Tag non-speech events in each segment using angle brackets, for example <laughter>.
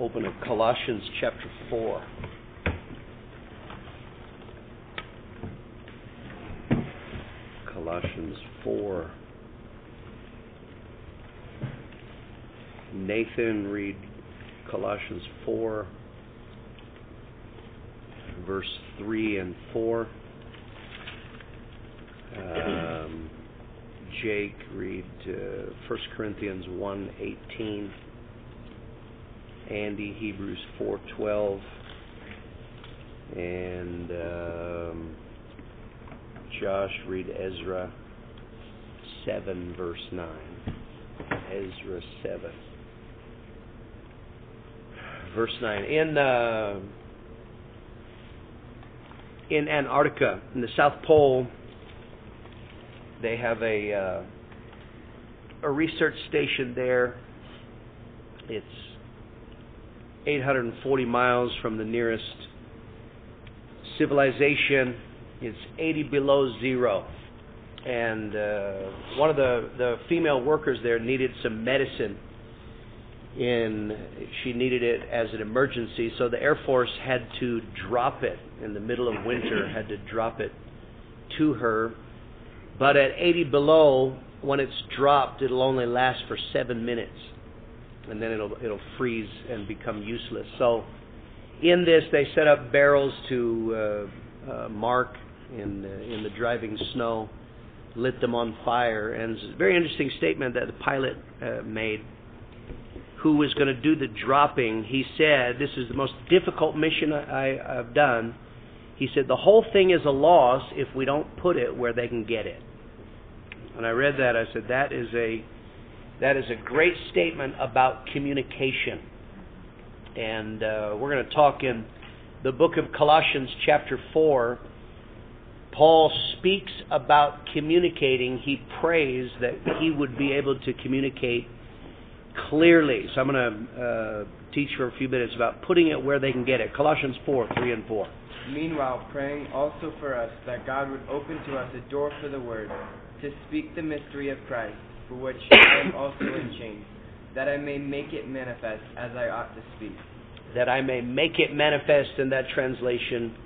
open to Colossians chapter 4. Colossians 4. Nathan, read Colossians 4, verse 3 and 4. Um, Jake, read uh, 1 Corinthians 1 18. Andy, Hebrews 4:12, and um, Josh, read Ezra 7, verse 9. Ezra 7, verse 9. In uh, in Antarctica, in the South Pole, they have a uh, a research station there. It's 840 miles from the nearest civilization. It's 80 below zero. And uh, one of the, the female workers there needed some medicine. In she needed it as an emergency, so the Air Force had to drop it in the middle of winter. Had to drop it to her, but at 80 below, when it's dropped, it'll only last for seven minutes and then it'll it'll freeze and become useless. So in this, they set up barrels to uh, uh, mark in uh, in the driving snow, lit them on fire, and it's a very interesting statement that the pilot uh, made. Who was going to do the dropping? He said, "This is the most difficult mission I, I, I've done." He said, "The whole thing is a loss if we don't put it where they can get it." When I read that, I said, "That is a that is a great statement about communication. And uh, we're going to talk in the book of Colossians, chapter 4. Paul speaks about communicating. He prays that he would be able to communicate clearly. So I'm going to uh, teach for a few minutes about putting it where they can get it. Colossians 4 3 and 4. Meanwhile, praying also for us that God would open to us a door for the word, to speak the mystery of Christ for which I am also in chains, that I may make it manifest as I ought to speak. That I may make it manifest in that translation.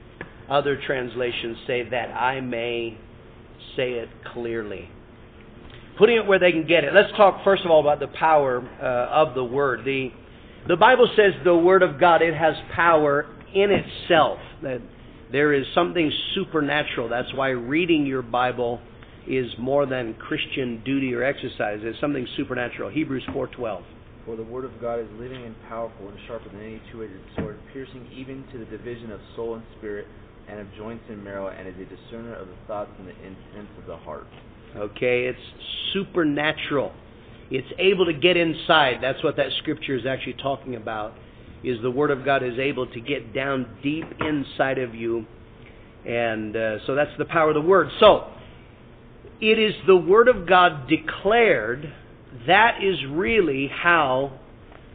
Other translations say that I may say it clearly. Putting it where they can get it. Let's talk first of all about the power uh, of the Word. The, the Bible says the Word of God, it has power in itself. That there is something supernatural. That's why reading your Bible is more than Christian duty or exercise. It's something supernatural. Hebrews 4:12. For the word of God is living and powerful and sharper than any two-edged sword, piercing even to the division of soul and spirit and of joints and marrow, and is a discerner of the thoughts and the intents of the heart. Okay, it's supernatural. It's able to get inside. That's what that scripture is actually talking about. Is the word of God is able to get down deep inside of you, and uh, so that's the power of the word. So it is the Word of God declared. That is really how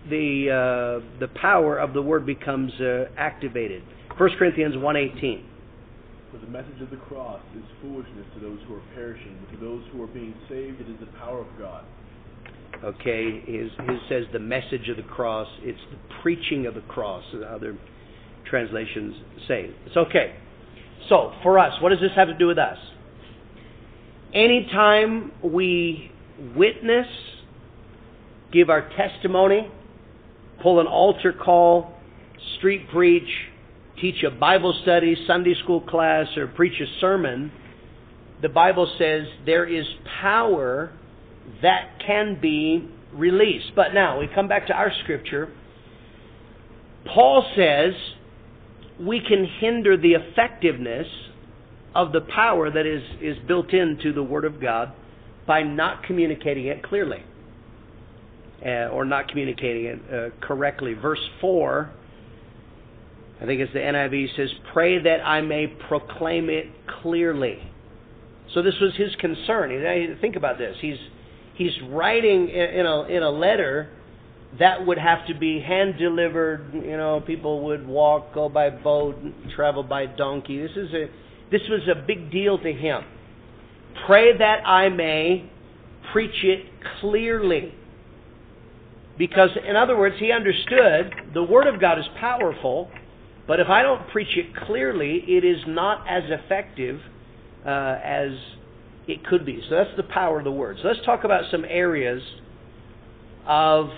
the uh, the power of the Word becomes uh, activated. 1 Corinthians 1.18. For the message of the cross is foolishness to those who are perishing, but to those who are being saved, it is the power of God. Okay, his, his says the message of the cross. It's the preaching of the cross. Other translations say it's okay. So for us, what does this have to do with us? Anytime we witness, give our testimony, pull an altar call, street preach, teach a Bible study, Sunday school class, or preach a sermon, the Bible says there is power that can be released. But now, we come back to our scripture. Paul says we can hinder the effectiveness of the power that is, is built into the Word of God by not communicating it clearly uh, or not communicating it uh, correctly. Verse 4, I think it's the NIV, says, Pray that I may proclaim it clearly. So this was his concern. Think about this. He's, he's writing in a, in a letter that would have to be hand delivered. You know, people would walk, go by boat, travel by donkey. This is a this was a big deal to him. Pray that I may preach it clearly. Because, in other words, he understood the Word of God is powerful, but if I don't preach it clearly, it is not as effective uh, as it could be. So that's the power of the Word. So let's talk about some areas of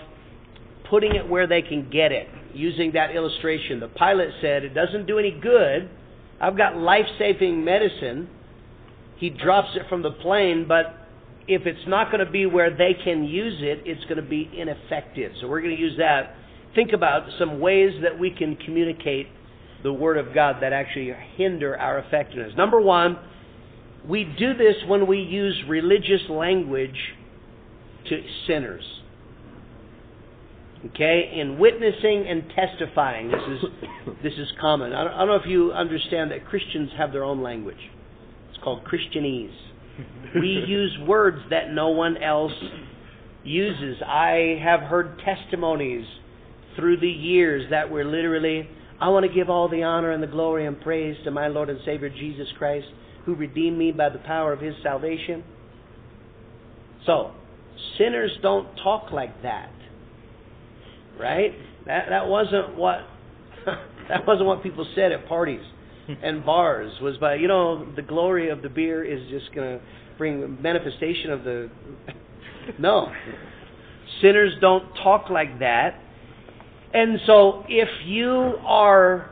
putting it where they can get it. Using that illustration, the pilot said, It doesn't do any good. I've got life saving medicine. He drops it from the plane, but if it's not going to be where they can use it, it's going to be ineffective. So we're going to use that. Think about some ways that we can communicate the Word of God that actually hinder our effectiveness. Number one, we do this when we use religious language to sinners. Okay, in witnessing and testifying, this is this is common. I don't, I don't know if you understand that Christians have their own language. It's called Christianese. We <laughs> use words that no one else uses. I have heard testimonies through the years that were literally, I want to give all the honor and the glory and praise to my Lord and Savior Jesus Christ, who redeemed me by the power of His salvation. So, sinners don't talk like that right? That that wasn't what <laughs> that wasn't what people said at parties and bars. Was by you know the glory of the beer is just going to bring manifestation of the <laughs> no. Sinners don't talk like that. And so if you are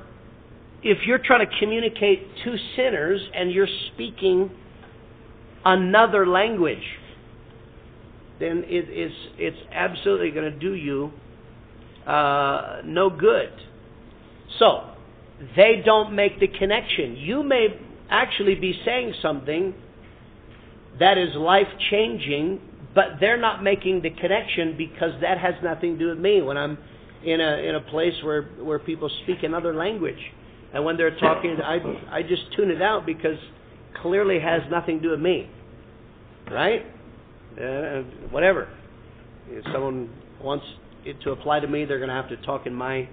if you're trying to communicate to sinners and you're speaking another language, then it, it's it's absolutely going to do you uh, no good. So, they don't make the connection. You may actually be saying something that is life changing, but they're not making the connection because that has nothing to do with me. When I'm in a in a place where where people speak another language, and when they're talking, I I just tune it out because clearly has nothing to do with me, right? Uh, whatever. If someone wants it to apply to me, they're going to have to talk in my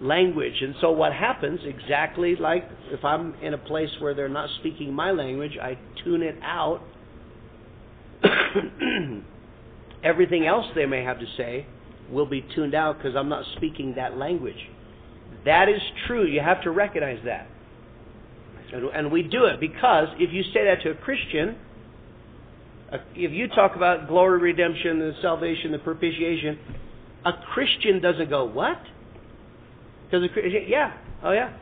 language. And so what happens, exactly like if I'm in a place where they're not speaking my language, I tune it out. <coughs> Everything else they may have to say will be tuned out because I'm not speaking that language. That is true. You have to recognize that. And, and we do it because if you say that to a Christian, uh, if you talk about glory, redemption, the salvation, the propitiation, a Christian doesn't go, what? Because a Christian, yeah, oh yeah,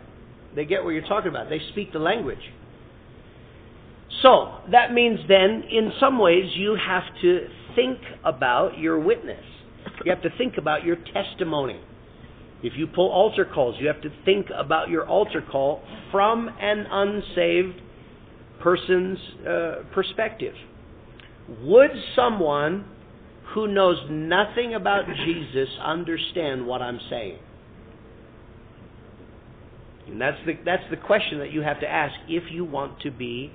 they get what you're talking about. They speak the language. So that means then, in some ways, you have to think about your witness. You have to think about your testimony. If you pull altar calls, you have to think about your altar call from an unsaved person's uh, perspective. Would someone who knows nothing about Jesus understand what I'm saying? And that's the, that's the question that you have to ask if you want to be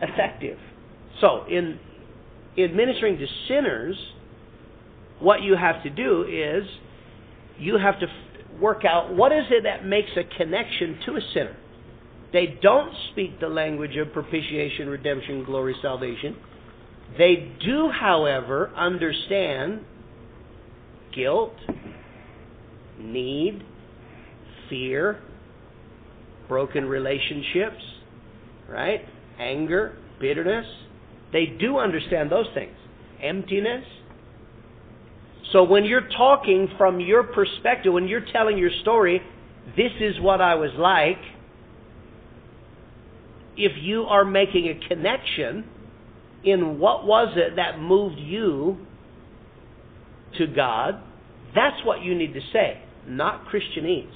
effective. So, in administering to sinners, what you have to do is you have to work out what is it that makes a connection to a sinner. They don't speak the language of propitiation, redemption, glory, salvation. They do, however, understand guilt, need, fear, broken relationships, right? Anger, bitterness. They do understand those things. Emptiness. So when you're talking from your perspective, when you're telling your story, this is what I was like. If you are making a connection, in what was it that moved you to God, that's what you need to say, not Christianese.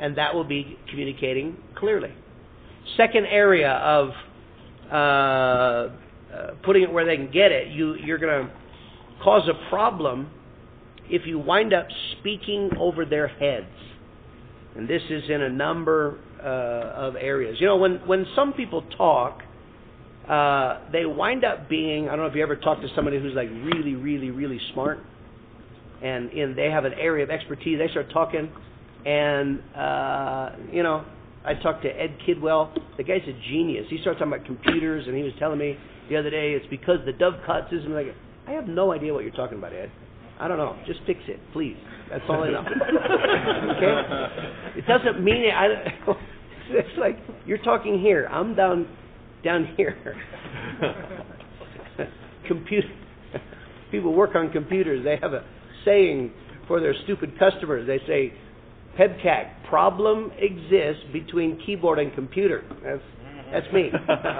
And that will be communicating clearly. Second area of uh, uh, putting it where they can get it, you, you're going to cause a problem if you wind up speaking over their heads. And this is in a number uh, of areas. You know, when, when some people talk, uh, they wind up being I don't know if you ever talked to somebody who's like really, really, really smart, and in they have an area of expertise. They start talking, and uh, you know, I talked to Ed Kidwell. The guy's a genius. He started talking about computers, and he was telling me the other day it's because the Dovecot system. Like, I have no idea what you're talking about, Ed. I don't know. Just fix it, please. That's all I know. <laughs> okay? It doesn't mean it. I, <laughs> it's like you're talking here. I'm down down here. Computer people work on computers. They have a saying for their stupid customers. They say, "PEBKAC problem exists between keyboard and computer." That's that's me.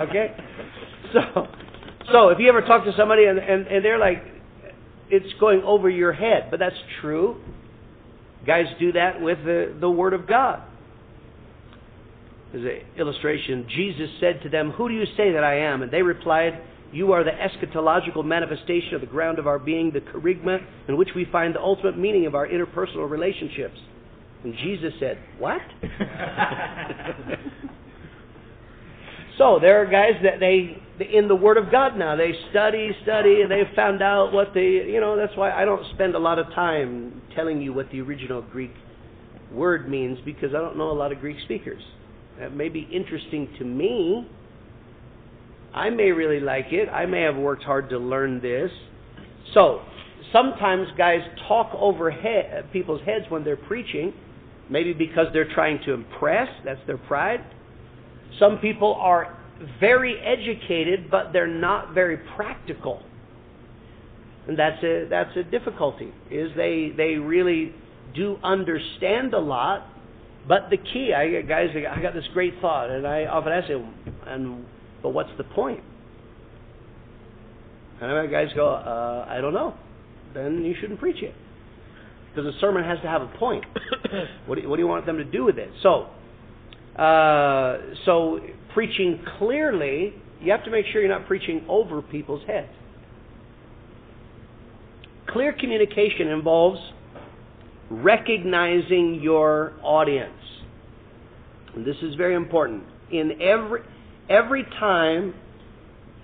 okay? So so if you ever talk to somebody and, and, and they're like it's going over your head, but that's true. Guys do that with the, the Word of God. There's an illustration. Jesus said to them, Who do you say that I am? And they replied, You are the eschatological manifestation of the ground of our being, the kerygma, in which we find the ultimate meaning of our interpersonal relationships. And Jesus said, What? <laughs> so there are guys that they in the Word of God now. They study, study, and they've found out what the, you know, that's why I don't spend a lot of time telling you what the original Greek word means because I don't know a lot of Greek speakers. That may be interesting to me. I may really like it. I may have worked hard to learn this. So, sometimes guys talk over people's heads when they're preaching, maybe because they're trying to impress, that's their pride. Some people are very educated, but they're not very practical. And that's a that's a difficulty. Is they they really do understand a lot, but the key, I guys, I got this great thought, and I often ask them, and but what's the point? And I guys go, uh, I don't know. Then you shouldn't preach it, because a sermon has to have a point. <coughs> what, do you, what do you want them to do with it? So, uh, so preaching clearly, you have to make sure you're not preaching over people's heads. Clear communication involves recognizing your audience. And this is very important. In every every time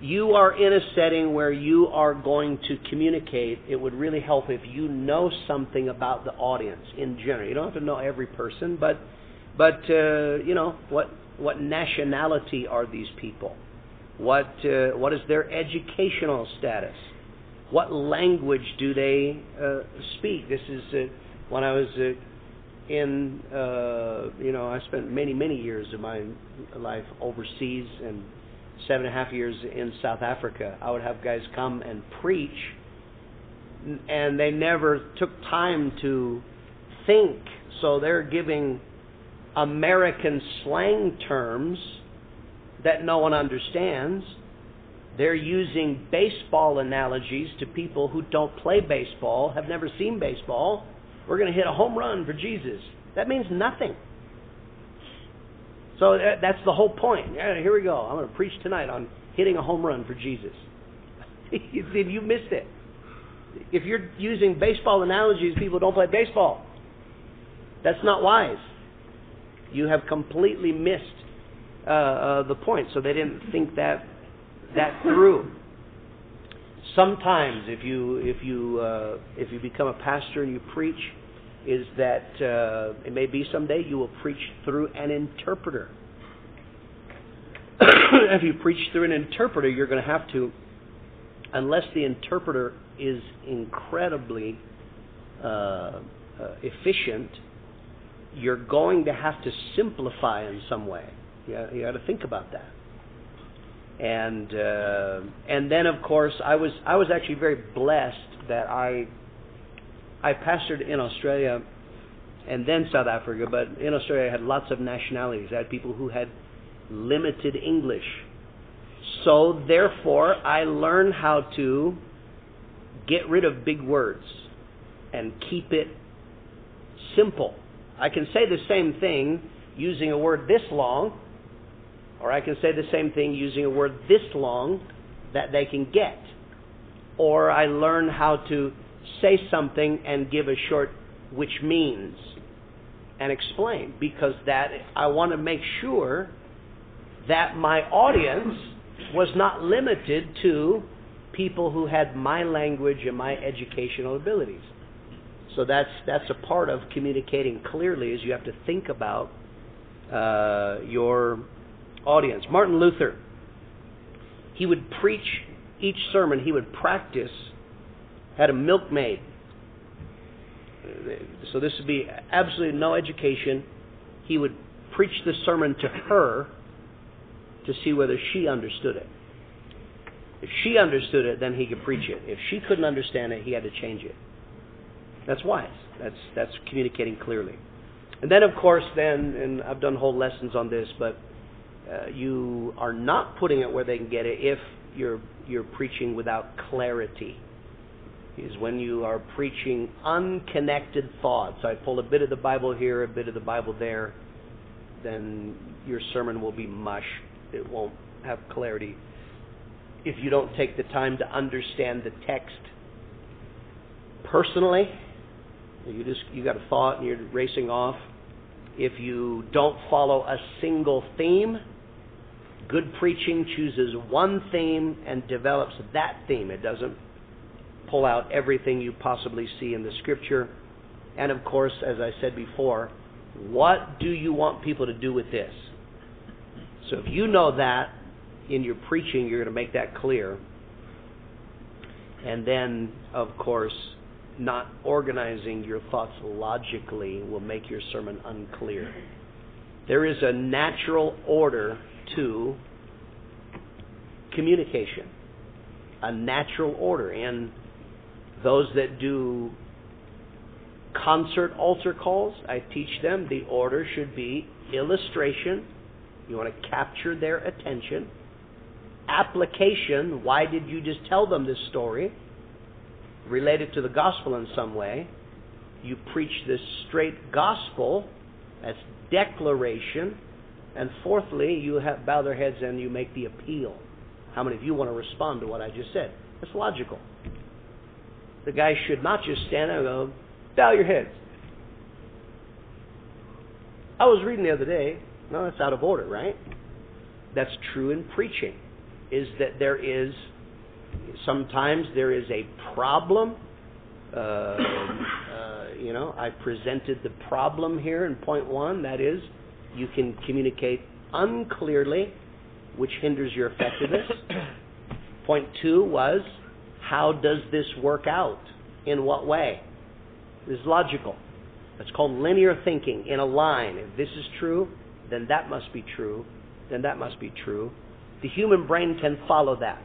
you are in a setting where you are going to communicate, it would really help if you know something about the audience in general. You don't have to know every person, but but uh, you know what what nationality are these people? What uh, what is their educational status? What language do they uh, speak? This is uh, when I was uh, in uh, you know I spent many many years of my life overseas and seven and a half years in South Africa. I would have guys come and preach, and they never took time to think. So they're giving American slang terms that no one understands. They're using baseball analogies to people who don't play baseball, have never seen baseball. We're going to hit a home run for Jesus. That means nothing. So that's the whole point. Yeah, here we go. I'm going to preach tonight on hitting a home run for Jesus. <laughs> you missed it. If you're using baseball analogies, people don't play baseball. That's not wise you have completely missed uh, uh, the point. So they didn't think that that through. Sometimes, if you if you uh, if you become a pastor and you preach, is that uh, it may be someday you will preach through an interpreter. <coughs> if you preach through an interpreter, you're going to have to, unless the interpreter is incredibly uh, uh, efficient you're going to have to simplify in some way. You, you got to think about that. And uh, and then of course I was I was actually very blessed that I I pastored in Australia and then South Africa, but in Australia I had lots of nationalities. I had people who had limited English. So therefore I learned how to get rid of big words and keep it simple I can say the same thing using a word this long, or I can say the same thing using a word this long that they can get. Or I learn how to say something and give a short which means and explain because that I want to make sure that my audience was not limited to people who had my language and my educational abilities. So that's that's a part of communicating clearly is you have to think about uh, your audience. Martin Luther, he would preach each sermon. He would practice. Had a milkmaid So this would be absolutely no education. He would preach the sermon to her to see whether she understood it. If she understood it, then he could preach it. If she couldn't understand it, he had to change it. That's wise. That's that's communicating clearly. And then, of course, then, and I've done whole lessons on this, but uh, you are not putting it where they can get it if you're you're preaching without clarity. Is when you are preaching unconnected thoughts. I pull a bit of the Bible here, a bit of the Bible there, then your sermon will be mush. It won't have clarity. If you don't take the time to understand the text personally, you just you got a thought and you're racing off. If you don't follow a single theme, good preaching chooses one theme and develops that theme. It doesn't pull out everything you possibly see in the scripture. And of course, as I said before, what do you want people to do with this? So if you know that in your preaching, you're going to make that clear. And then, of course, not organizing your thoughts logically will make your sermon unclear. There is a natural order to communication, a natural order. And those that do concert altar calls, I teach them the order should be illustration. You want to capture their attention. Application, why did you just tell them this story? related to the gospel in some way. You preach this straight gospel. That's declaration. And fourthly, you have, bow their heads and you make the appeal. How many of you want to respond to what I just said? That's logical. The guy should not just stand there and go, bow your heads. I was reading the other day. No, that's out of order, right? That's true in preaching. Is that there is sometimes there is a problem. Uh, uh, you know, I presented the problem here in point one. That is, you can communicate unclearly, which hinders your effectiveness. <coughs> point two was, how does this work out? In what way? This is logical. It's called linear thinking in a line. If this is true, then that must be true. Then that must be true. The human brain can follow that.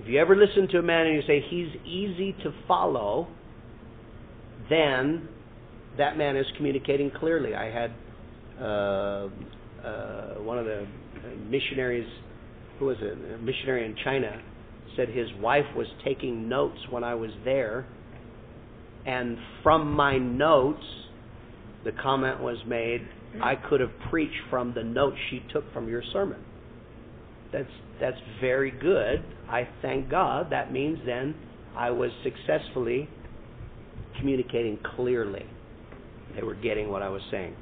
If you ever listen to a man and you say he's easy to follow, then that man is communicating clearly. I had Uh, uh, one of the missionaries, who was a missionary in China, said his wife was taking notes when I was there, and from my notes, the comment was made, I could have preached from the notes she took from your sermon. That's that's very good. I thank God. That means then I was successfully communicating clearly. They were getting what I was saying.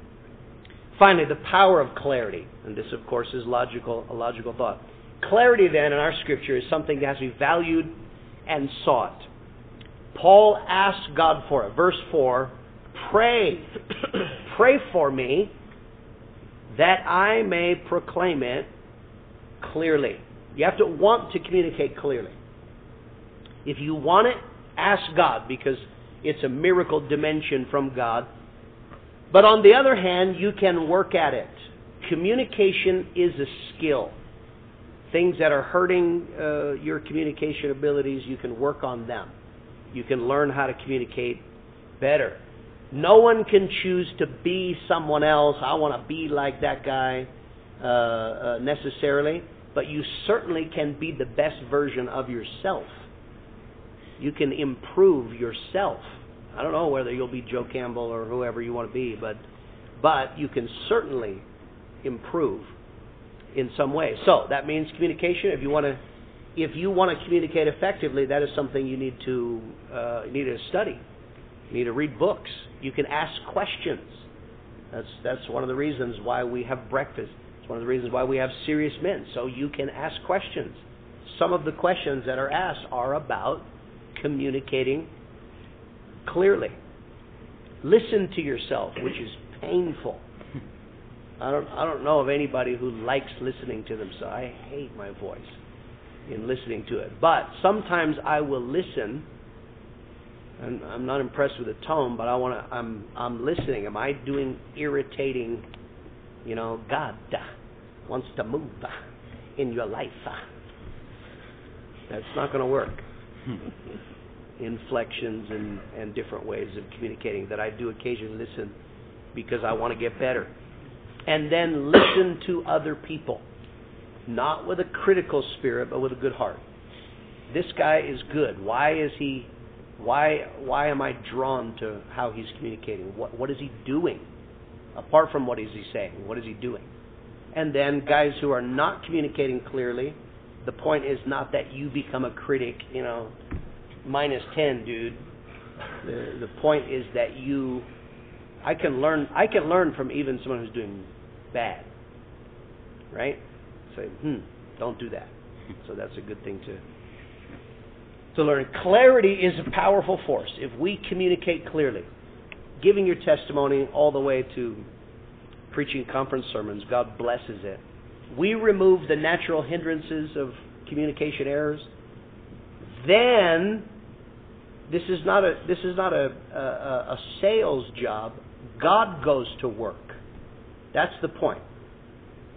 Finally, the power of clarity. And this, of course, is logical, a logical thought. Clarity, then, in our scripture is something that has to be valued and sought. Paul asked God for it. Verse 4 Pray, <clears throat> pray for me that I may proclaim it clearly. You have to want to communicate clearly. If you want it, ask God because it's a miracle dimension from God. But on the other hand, you can work at it. Communication is a skill. Things that are hurting uh, your communication abilities, you can work on them. You can learn how to communicate better. No one can choose to be someone else. I want to be like that guy uh, uh, necessarily but you certainly can be the best version of yourself. You can improve yourself. I don't know whether you'll be Joe Campbell or whoever you want to be, but but you can certainly improve in some way. So that means communication. If you want to if you want to communicate effectively, that is something you need to uh, need to study. You need to read books. You can ask questions. That's that's one of the reasons why we have breakfast it's one of the reasons why we have serious men, so you can ask questions. Some of the questions that are asked are about communicating clearly. Listen to yourself, which is painful. I don't I don't know of anybody who likes listening to themselves. I hate my voice in listening to it. But sometimes I will listen I'm, I'm not impressed with the tone, but I want to. I'm I'm listening. Am I doing irritating? You know, God uh, wants to move uh, in your life. uh. That's not going to work. <laughs> Inflections and and different ways of communicating that I do occasionally listen because I want to get better, and then listen to other people, not with a critical spirit, but with a good heart. This guy is good. Why is he? Why why am I drawn to how he's communicating? What what is he doing? Apart from what is he saying, what is he doing? And then guys who are not communicating clearly, the point is not that you become a critic, you know, minus 10, dude. The the point is that you I can learn I can learn from even someone who's doing bad. Right? Say, "Hmm, don't do that." So that's a good thing to to learn. Clarity is a powerful force. If we communicate clearly, giving your testimony all the way to preaching conference sermons, God blesses it. We remove the natural hindrances of communication errors. Then this is not a this is not a, a, a sales job. God goes to work. That's the point.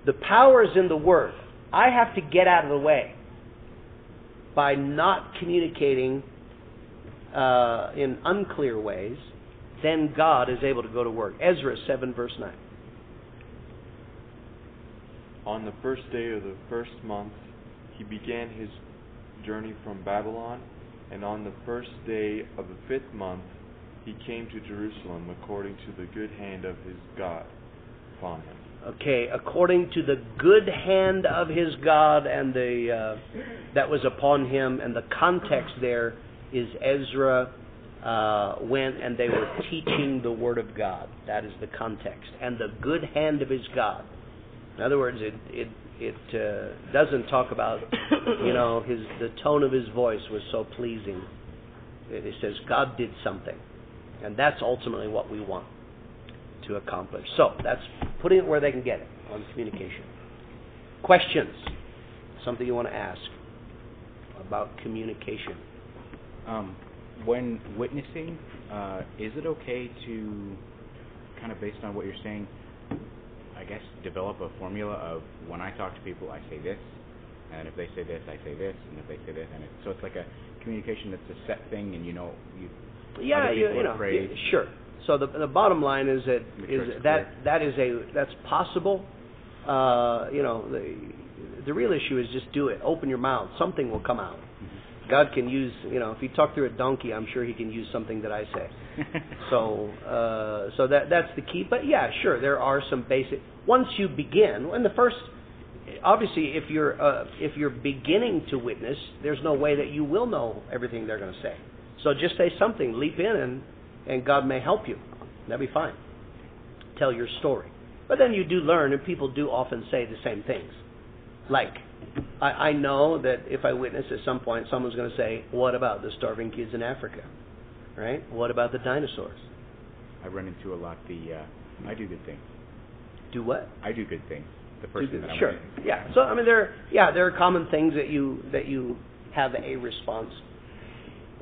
The power is in the word. I have to get out of the way by not communicating uh, in unclear ways, then God is able to go to work. Ezra 7, verse 9. On the first day of the first month, he began his journey from Babylon, and on the first day of the fifth month, he came to Jerusalem according to the good hand of his God upon him. Okay, according to the good hand of his God and the uh, that was upon him, and the context there is Ezra uh, went and they were teaching the word of God. That is the context, and the good hand of his God. In other words, it it it uh, doesn't talk about you know <coughs> his the tone of his voice was so pleasing. It, it says God did something, and that's ultimately what we want to accomplish. So that's putting it where they can get it on communication. Questions? Something you want to ask about communication? Um, when witnessing, uh, is it okay to kind of based on what you're saying, I guess develop a formula of when I talk to people, I say this, and if they say this, I say this, and if they say this, and it, so it's like a communication that's a set thing, and you know you. Yeah, you, you know, afraid. y- sure. So the the bottom line is that is sure is it's that that is a that's possible. Uh, you know, the the real issue is just do it. Open your mouth. Something will come out. God can use, you know, if you talk through a donkey, I'm sure He can use something that I say. <laughs> So, uh, so that that's the key. But yeah, sure, there are some basic. Once you begin, in the first, obviously, if you're uh, if you're beginning to witness, there's no way that you will know everything they're going to say. So just say something, leap in, and and God may help you. That'd be fine. Tell your story. But then you do learn, and people do often say the same things. Like, I, I know that if I witness at some point, someone's going to say, "What about the starving kids in Africa?" Right? What about the dinosaurs? I run into a lot the uh, I do good things. Do what? I do good things. The Do person good- that I'm sure. Yeah. So I mean, there, yeah, there are common things that you that you have a response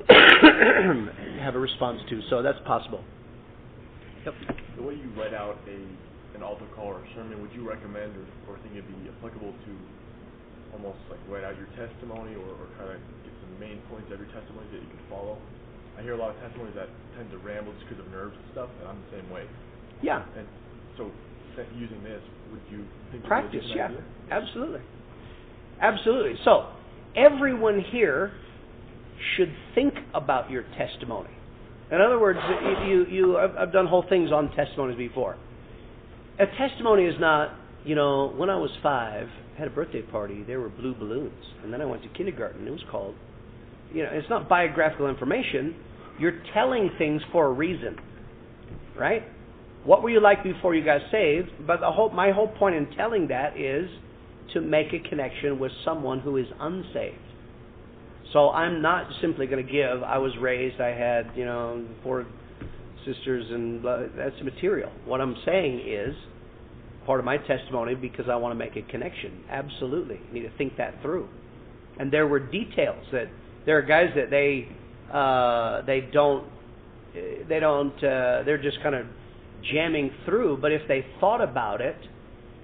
<coughs> have a response to. So that's possible. Yep. The way you write out a an altar call or a sermon, would you recommend or, or think it'd be applicable to almost like write out your testimony or, or kind of get some main points of your testimony that you can follow? I hear a lot of testimonies that tend to ramble just because of nerves and stuff, and I'm the same way. Yeah. And so, using this, would you think it'd be a Practice. Yeah. idea? Absolutely. Absolutely. So everyone here should think about your testimony. In other words, you, you, I've, I've done whole things on testimonies before. A testimony is not, you know, when I was five, had a birthday party, there were blue balloons, and then I went to kindergarten. It was called, you know, it's not biographical information. You're telling things for a reason, right? What were you like before you got saved? But the whole, my whole point in telling that is to make a connection with someone who is unsaved. So I'm not simply going to give. I was raised. I had you know four sisters, and blah, that's material. What I'm saying is part of my testimony because I want to make a connection. Absolutely, you need to think that through. And there were details that there are guys that they uh, they don't they don't uh, they're just kind of jamming through. But if they thought about it,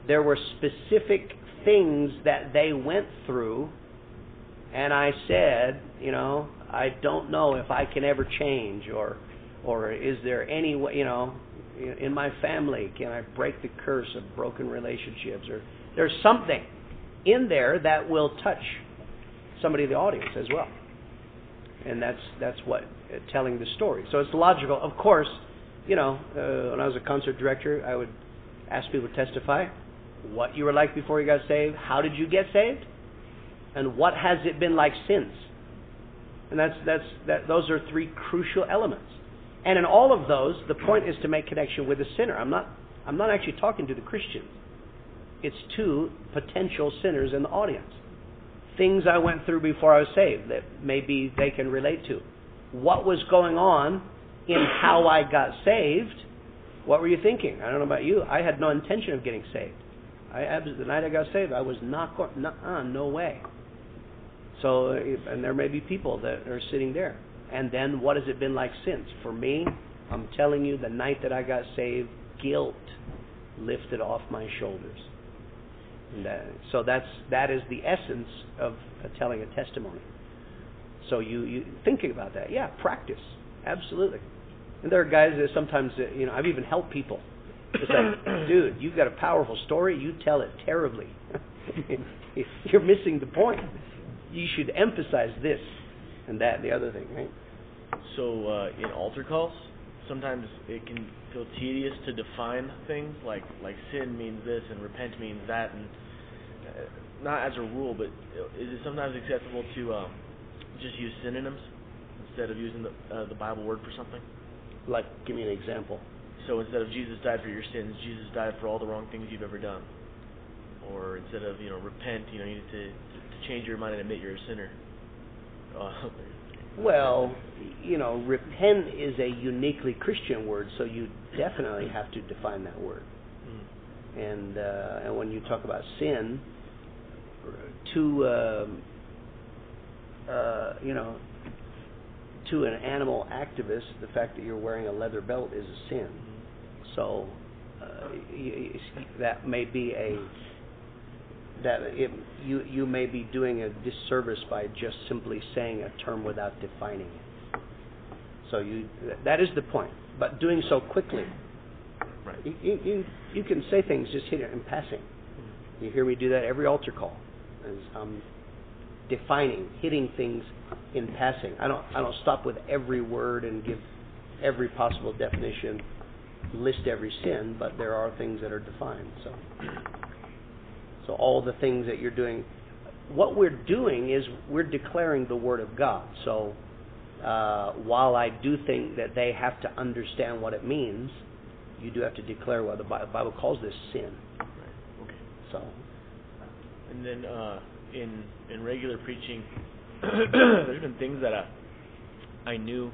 there were specific things that they went through, and I said, you know, I don't know if I can ever change, or or is there any way, you know, in my family can I break the curse of broken relationships, or there's something in there that will touch somebody in the audience as well, and that's that's what uh, telling the story. So it's logical, of course. You know, uh, when I was a concert director, I would ask people to testify what you were like before you got saved, how did you get saved, and what has it been like since. And that's that's that. Those are three crucial elements. And in all of those, the point is to make connection with the sinner. I'm not I'm not actually talking to the Christians. It's to potential sinners in the audience. Things I went through before I was saved that maybe they can relate to. What was going on in how I got saved? What were you thinking? I don't know about you. I had no intention of getting saved. I the night I got saved, I was not going. no way. So, and there may be people that are sitting there. And then, what has it been like since? For me, I'm telling you, the night that I got saved, guilt lifted off my shoulders. That, so that's that is the essence of uh, telling a testimony. So you you thinking about that? Yeah, practice, absolutely. And there are guys that sometimes uh, you know I've even helped people it's like, <coughs> dude, you've got a powerful story. You tell it terribly. <laughs> You're missing the point. You should emphasize this and that the other thing, right? So uh, in altar calls, sometimes it can feel tedious to define things like like sin means this and repent means that, and uh, not as a rule, but is it sometimes acceptable to um, just use synonyms instead of using the uh, the Bible word for something? Like, give me an example. So instead of Jesus died for your sins, Jesus died for all the wrong things you've ever done. Or instead of, you know, repent, you know, you need to, to change your mind and admit you're a sinner. Uh, well, you know, repent is a uniquely Christian word, so you definitely have to define that word. Mm. And uh, and when you talk about sin, to um, uh, you know, to an animal activist, the fact that you're wearing a leather belt is a sin. So uh, that may be a that it, you you may be doing a disservice by just simply saying a term without defining it. So you that is the point. But doing so quickly, right? You you, you can say things just hit it in passing. You hear me do that every altar call. As I'm um, defining, hitting things in passing. I don't I don't stop with every word and give every possible definition list every sin, but there are things that are defined. So, so all the things that you're doing, what we're doing is we're declaring the Word of God. So, uh, while I do think that they have to understand what it means, you do have to declare what the Bible calls this sin. Right. Okay. So. And then uh, in in regular preaching, <clears throat> there's been things that I, I knew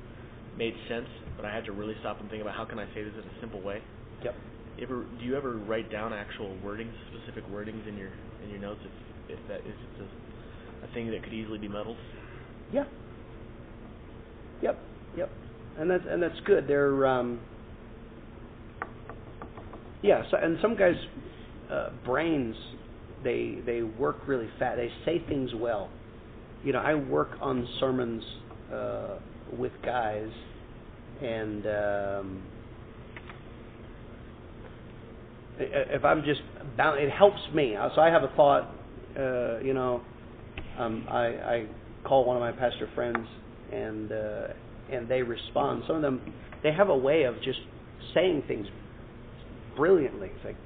made sense but I had to really stop and think about how can I say this in a simple way. Yep. Ever do you ever write down actual wordings, specific wordings in your in your notes if if that if it's a, a thing that could easily be muddled? Yeah. Yep. Yep. And that's and that's good. They're um yeah, so, and some guys uh, brains they they work really fast. They say things well. You know, I work on sermons uh, with guys and um, if I'm just it helps me. So I have a thought, uh, you know, um, I, I call one of my pastor friends, and uh, and they respond. Some of them, they have a way of just saying things brilliantly. It's like,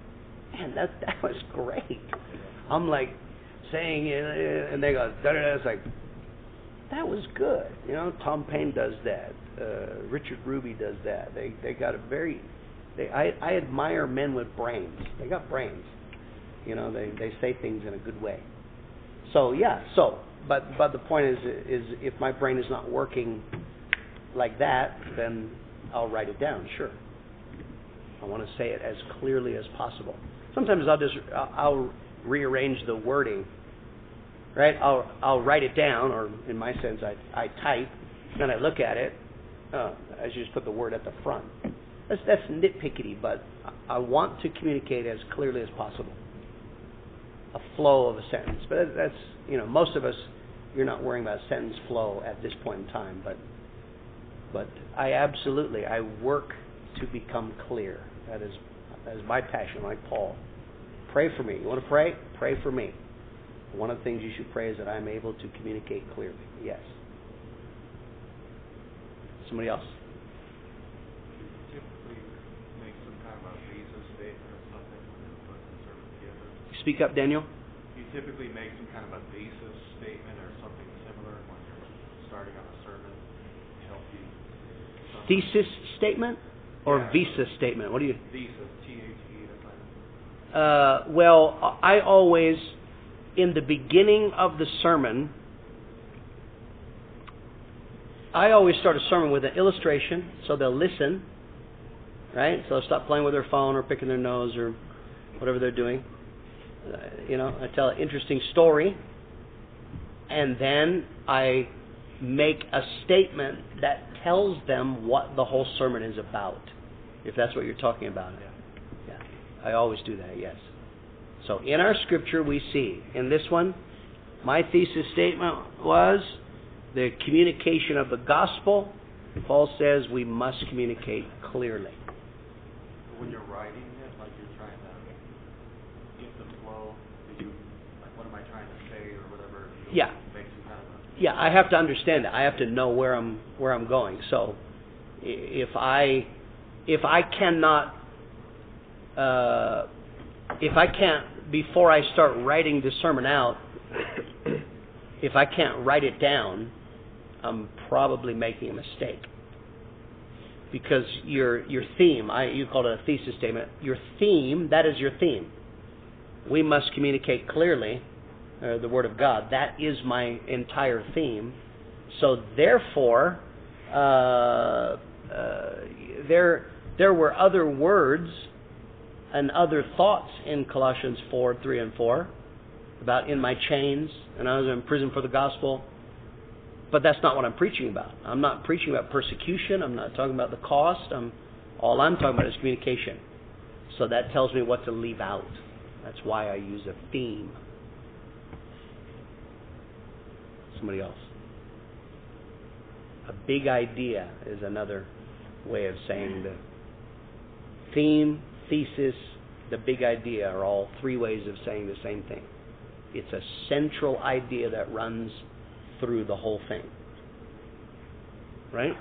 man, that that was great. I'm like saying it, and they go, da da da. It's like, that was good. You know, Tom Paine does that uh, Richard Ruby does that. They they got a very they I I admire men with brains. They got brains. You know, they they say things in a good way. So yeah, so but but the point is is if my brain is not working like that, then I'll write it down. Sure. I want to say it as clearly as possible. Sometimes I'll just I'll rearrange the wording. Right? I'll I'll write it down, or in my sense, I I type and I look at it, uh, I just put the word at the front. That's that's nitpickety, but I I want to communicate as clearly as possible. A flow of a sentence, but that's you know most of us, you're not worrying about sentence flow at this point in time, but but I absolutely I work to become clear. That is that is my passion, like Paul. Pray for me. You want to pray? Pray for me. One of the things you should pray is that I'm able to communicate clearly. Yes. Somebody else? typically make some kind of a thesis statement or something when you're putting the sermon together. Speak up, Daniel. You typically make some kind of a thesis statement or something similar when you're starting on a sermon to help you. Thesis statement or Yeah. visa statement? What do you? Thesis, T-H-E. Uh, well, I always, in the beginning of the sermon, I always start a sermon with an illustration, so they'll listen, right? So they'll stop playing with their phone or picking their nose or whatever they're doing. You know, I tell an interesting story, and then I make a statement that tells them what the whole sermon is about, if that's what you're talking about. Yeah, I always do that. Yes. So in our scripture, we see in this one, my thesis statement was the communication of the gospel. Paul says we must communicate clearly. When you're writing it, like you're trying to get the flow, that you, like what am I trying to say or whatever, you Yeah. Yeah, I have to understand it. I have to know where I'm where I'm going. So if I if I cannot uh, if I can't before I start writing the sermon out, <coughs> if I can't write it down, I'm probably making a mistake. Because your your theme, I you called it a thesis statement. Your theme, that is your theme. We must communicate clearly uh, the Word of God. That is my entire theme. So therefore, uh, uh, there there were other words and other thoughts in Colossians four, three, and four about in my chains and I was in prison for the gospel. But that's not what I'm preaching about. I'm not preaching about persecution. I'm not talking about the cost. I'm, all I'm talking about is communication. So that tells me what to leave out. That's why I use a theme. Somebody else. A big idea is another way of saying the theme, thesis, the big idea are all three ways of saying the same thing. It's a central idea that runs through the whole thing. Right?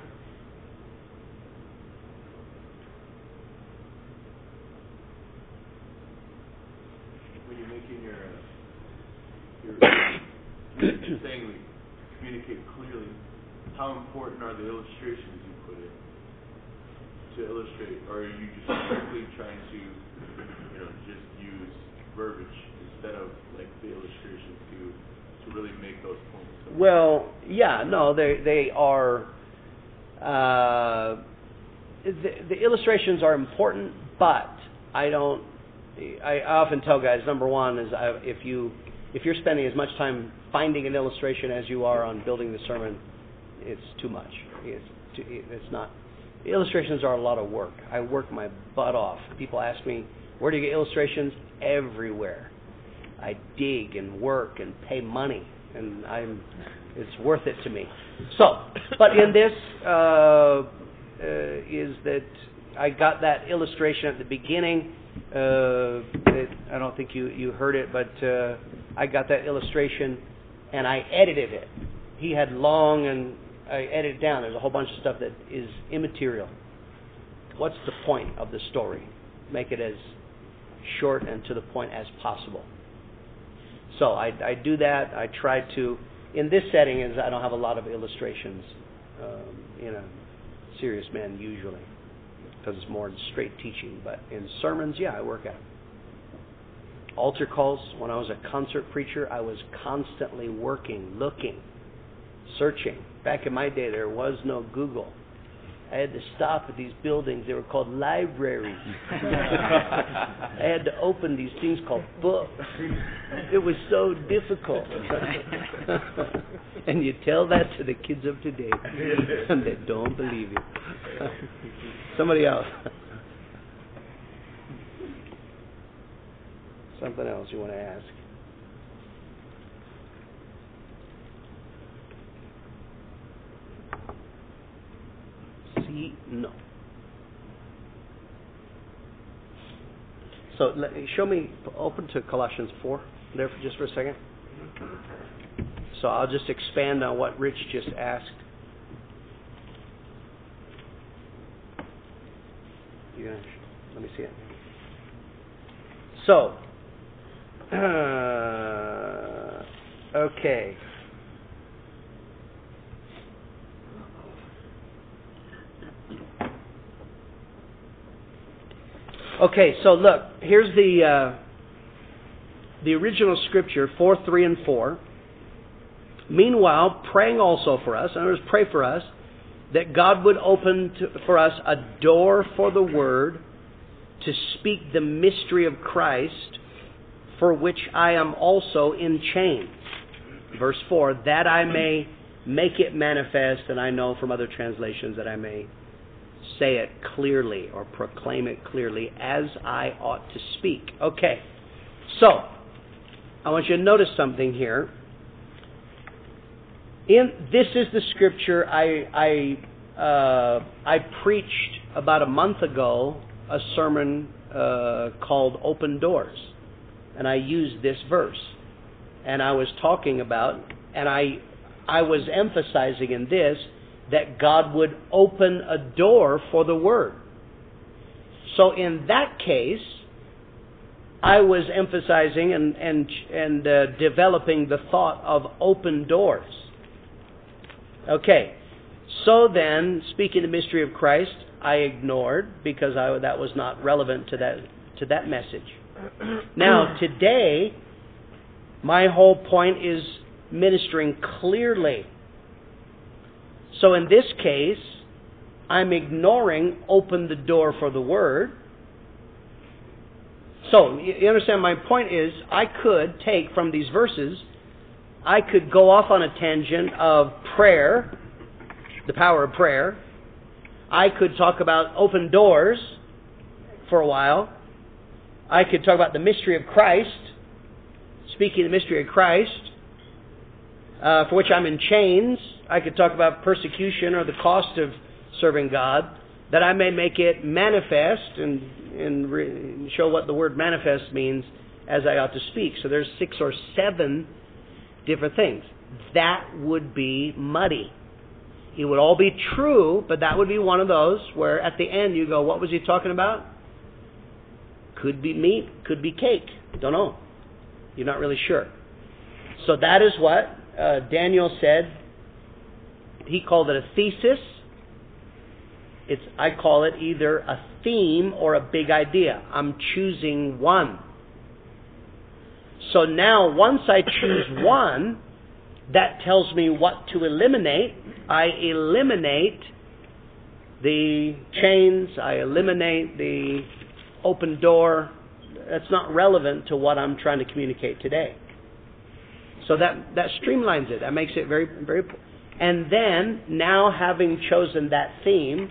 when you're making your, your <coughs> saying communicate clearly, how important are the illustrations you put in to illustrate, or are you just strictly trying to, you know, just use verbiage instead of like the illustrations to to really make those points? Well, yeah, no, they they are. Uh, the, the illustrations are important, but I don't. I often tell guys, number one is I, if you if you're spending as much time finding an illustration as you are on building the sermon, it's too much. It's too, it's not. Illustrations are a lot of work. I work my butt off. People ask me, where do you get illustrations? Everywhere. I dig and work and pay money, and I'm. It's worth it to me. So, but in this uh, uh, is that I got that illustration at the beginning. Uh, it, I don't think you you heard it, but uh, I got that illustration, and I edited it. He had long, and I edited down. There's a whole bunch of stuff that is immaterial. What's the point of the story? Make it as short and to the point as possible. So I, I do that. I try to. In this setting, is I don't have a lot of illustrations um, in a serious man usually, because it's more straight teaching. But in sermons, yeah, I work at them. Altar calls. When I was a concert preacher, I was constantly working, looking, searching. Back in my day, there was no Google, I had to stop at these buildings. They were called libraries. <laughs> I had to open these things called books. It was so difficult. and you tell that to the kids of today, and they don't believe you. Somebody else. Something else you want to ask? See, no. So let, show me, open to Colossians 4 there for just for a second. So I'll just expand on what Rich just asked. Let me see it. So, uh, <clears throat> okay. Okay, so look, here's the uh, the original scripture, four, three, and four. Meanwhile, praying also for us, in other words, pray for us, that God would open to, for us a door for the word to speak the mystery of Christ, for which I am also in chains. Verse 4 that I may make it manifest, and I know from other translations that I may say it clearly or proclaim it clearly as I ought to speak. Okay, so I want you to notice something here. In this is the scripture I I uh, I preached about a month ago a sermon uh, called "Open Doors," and I used this verse, and I was talking about, and I I was emphasizing in this that God would open a door for the Word. So in that case, I was emphasizing and and and uh, developing the thought of open doors. Okay, so then, speaking the mystery of Christ, I ignored because I, that was not relevant to that to that message. <clears throat> Now today, my whole point is ministering clearly so in this case, I'm ignoring open the door for the word. So, you understand my point is I could take from these verses, I could go off on a tangent of prayer, the power of prayer. I could talk about open doors for a while. I could talk about the mystery of Christ, speaking the mystery of Christ, uh, for which I'm in chains. I could talk about persecution or the cost of serving God, that I may make it manifest and, and re- show what the word manifest means as I ought to speak. So there's six or seven different things. That would be muddy. It would all be true, but that would be one of those where at the end you go, what was he talking about? Could be meat, could be cake. Don't know. You're not really sure. So that is what uh, Daniel said he called it a thesis. It's I call it either a theme or a big idea. I'm choosing one. So now once I choose one, that tells me what to eliminate. I eliminate the chains, I eliminate the open door. That's not relevant to what I'm trying to communicate today. So that that streamlines it. That makes it very very and then, now having chosen that theme,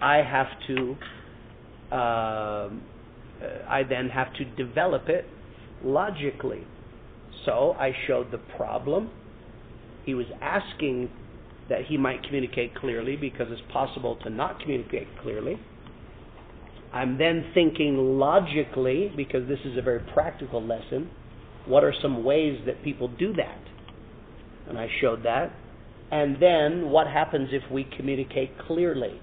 I have to, uh, I then have to develop it logically. So I showed the problem. He was asking that he might communicate clearly because it's possible to not communicate clearly. I'm then thinking logically because this is a very practical lesson. What are some ways that people do that? And I showed that. And then what happens if we communicate clearly?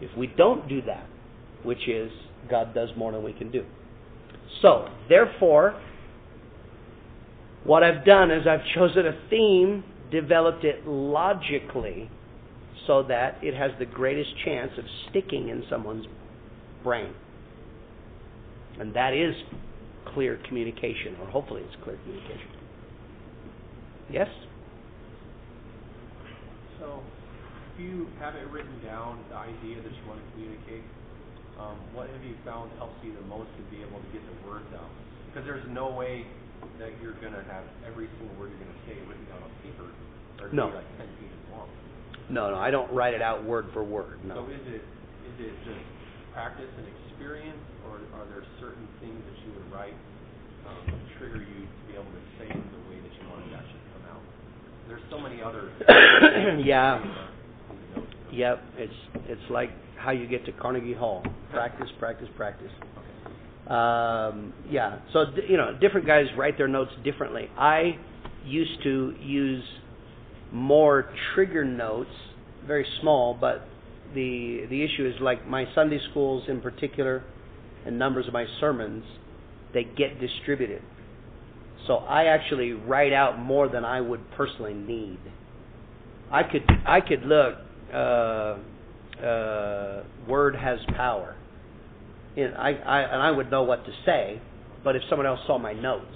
If we don't do that, which is God does more than we can do. So, therefore, what I've done is I've chosen a theme, developed it logically, so that it has the greatest chance of sticking in someone's brain. And that is clear communication, or hopefully it's clear communication. Yes? So, if you have it written down, the idea that you want to communicate, um, what have you found helps you the most to be able to get the words out? Because there's no way that you're going to have every single word you're going to say written down on paper, or No. like ten pages long. No, no, I don't write it out word for word. No. So is it is it just practice and experience, or are there certain things that you would write um, trigger you to be able to say it the way that you want to actually? There's so many other. <coughs> Yeah. ways on the notes, you know? Yep, it's it's like how you get to Carnegie Hall. Practice, practice, practice. Um, yeah. So d- you know, different guys write their notes differently. I used to use more trigger notes, very small, but the the issue is like my Sunday schools in particular, and numbers of my sermons, they get distributed. So I actually write out more than I would personally need. I could I could look. Uh, uh, word has power. And I, I and I would know what to say, but if someone else saw my notes,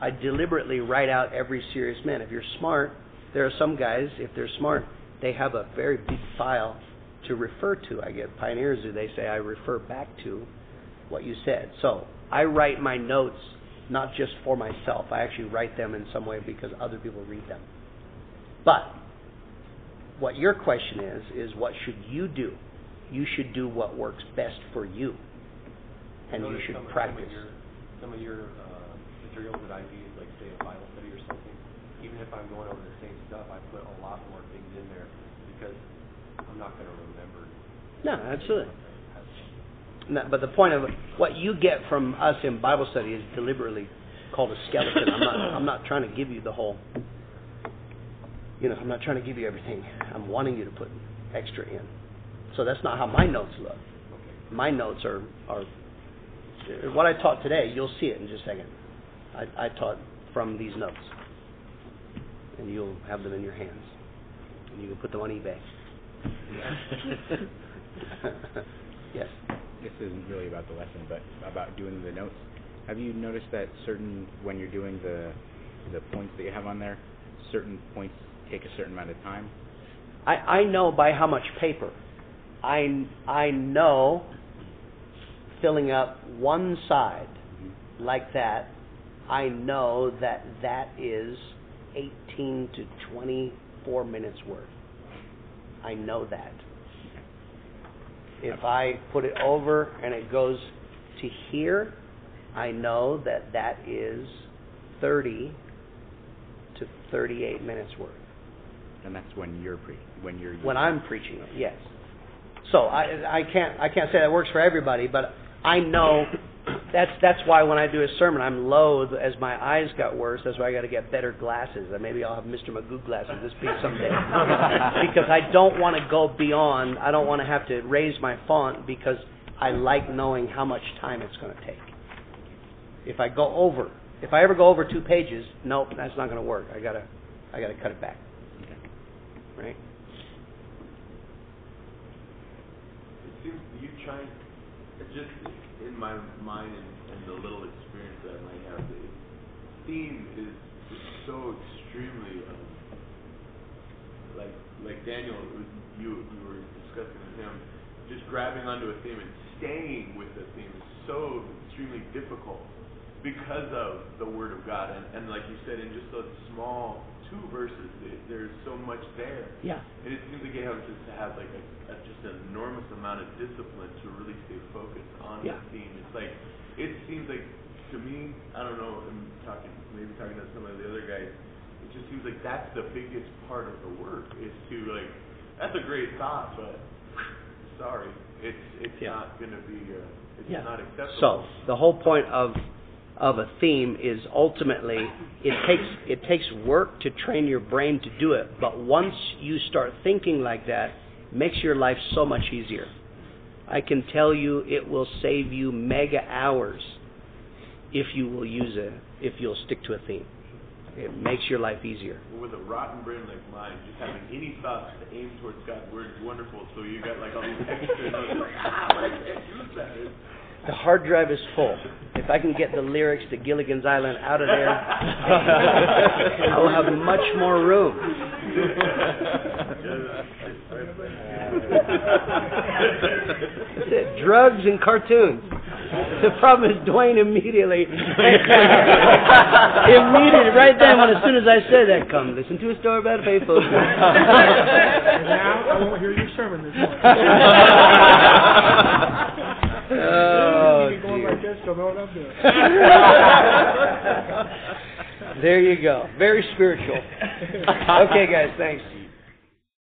I deliberately write out every serious man. If you're smart, there are some guys. If they're smart, they have a very big file to refer to. I get pioneers who they say I refer back to what you said. So I write my notes not just for myself. I actually write them in some way because other people read them. But what your question is is what should you do? You should do what works best for you, and you should some, practice. Some of your, some of your uh, materials that I use, like say a Bible study or something, even if I'm going over the same stuff, I put a lot more things in there because I'm not going to remember. No, absolutely. No, but the point of what you get from us in Bible study is deliberately called a skeleton. I'm not. I'm not trying to give you the whole. You know, I'm not trying to give you everything. I'm wanting you to put extra in. So that's not how my notes look. My notes are are what I taught today. You'll see it in just a second. I, I taught from these notes, and you'll have them in your hands, and you can put them on eBay. <laughs> yes. This isn't really about the lesson, but about doing the notes. Have you noticed that certain when you're doing the the points that you have on there, certain points take a certain amount of time? I, I know by how much paper. I, I know filling up one side mm-hmm. like that, I know that that is 18 to 24 minutes worth. I know that. If I put it over and it goes to here, I know that that is 30 to 38 minutes worth And that's when you're pre when you're when I'm preaching it. Yes. So I I can't I can't say that works for everybody, but I know that's that's why when I do a sermon I'm loath as my eyes got worse. That's why I got to get better glasses. And maybe I'll have Mr. Magoo glasses this week someday <laughs> because I don't want to go beyond. I don't want to have to raise my font because I like knowing how much time it's going to take. If I go over, if I ever go over two pages, nope, that's not going to work. I gotta I gotta cut it back. Right. It seems you trying, it's just in my mind and, and the little experience that I might have, the theme is, is so extremely, um, like, like Daniel, you, you were discussing with him, just grabbing onto a theme and staying with the theme is so extremely difficult because of the Word of God. And, and like you said, in just those small two verses, there's so much there. Yeah. And it seems like you have just to have like a, a just an enormous amount of discipline to really stay focused on Yeah. the theme. It's like it seems like to me, I don't know, I'm talking maybe talking to some of the other guys, it just seems like that's the biggest part of the work is to like that's a great thought, but sorry, it's it's Yeah. not gonna be uh, it's Yeah. not acceptable. So the whole point of of a theme is ultimately it takes it takes work to train your brain to do it, but once you start thinking like that, it makes your life so much easier. I can tell you it will save you mega hours if you will use it if you'll stick to a theme. It makes your life easier. with a rotten brain like mine, just having any thoughts to aim towards God's word is wonderful. So you got like all these extra notes, <laughs> like, ah, I can't use that. It's- The hard drive is full. If I can get the lyrics to Gilligan's Island out of there, <laughs> I will have much more room. That's <laughs> it. Drugs and cartoons. The problem is Dwayne immediately, <laughs> immediately, right then, when as soon as I said that, come listen to a story about a faithful. And now I won't hear your sermon this morning. Oh, You can go on dear. like this, so know what I'm doing. There you go. Very spiritual. <laughs> Okay, guys, thanks.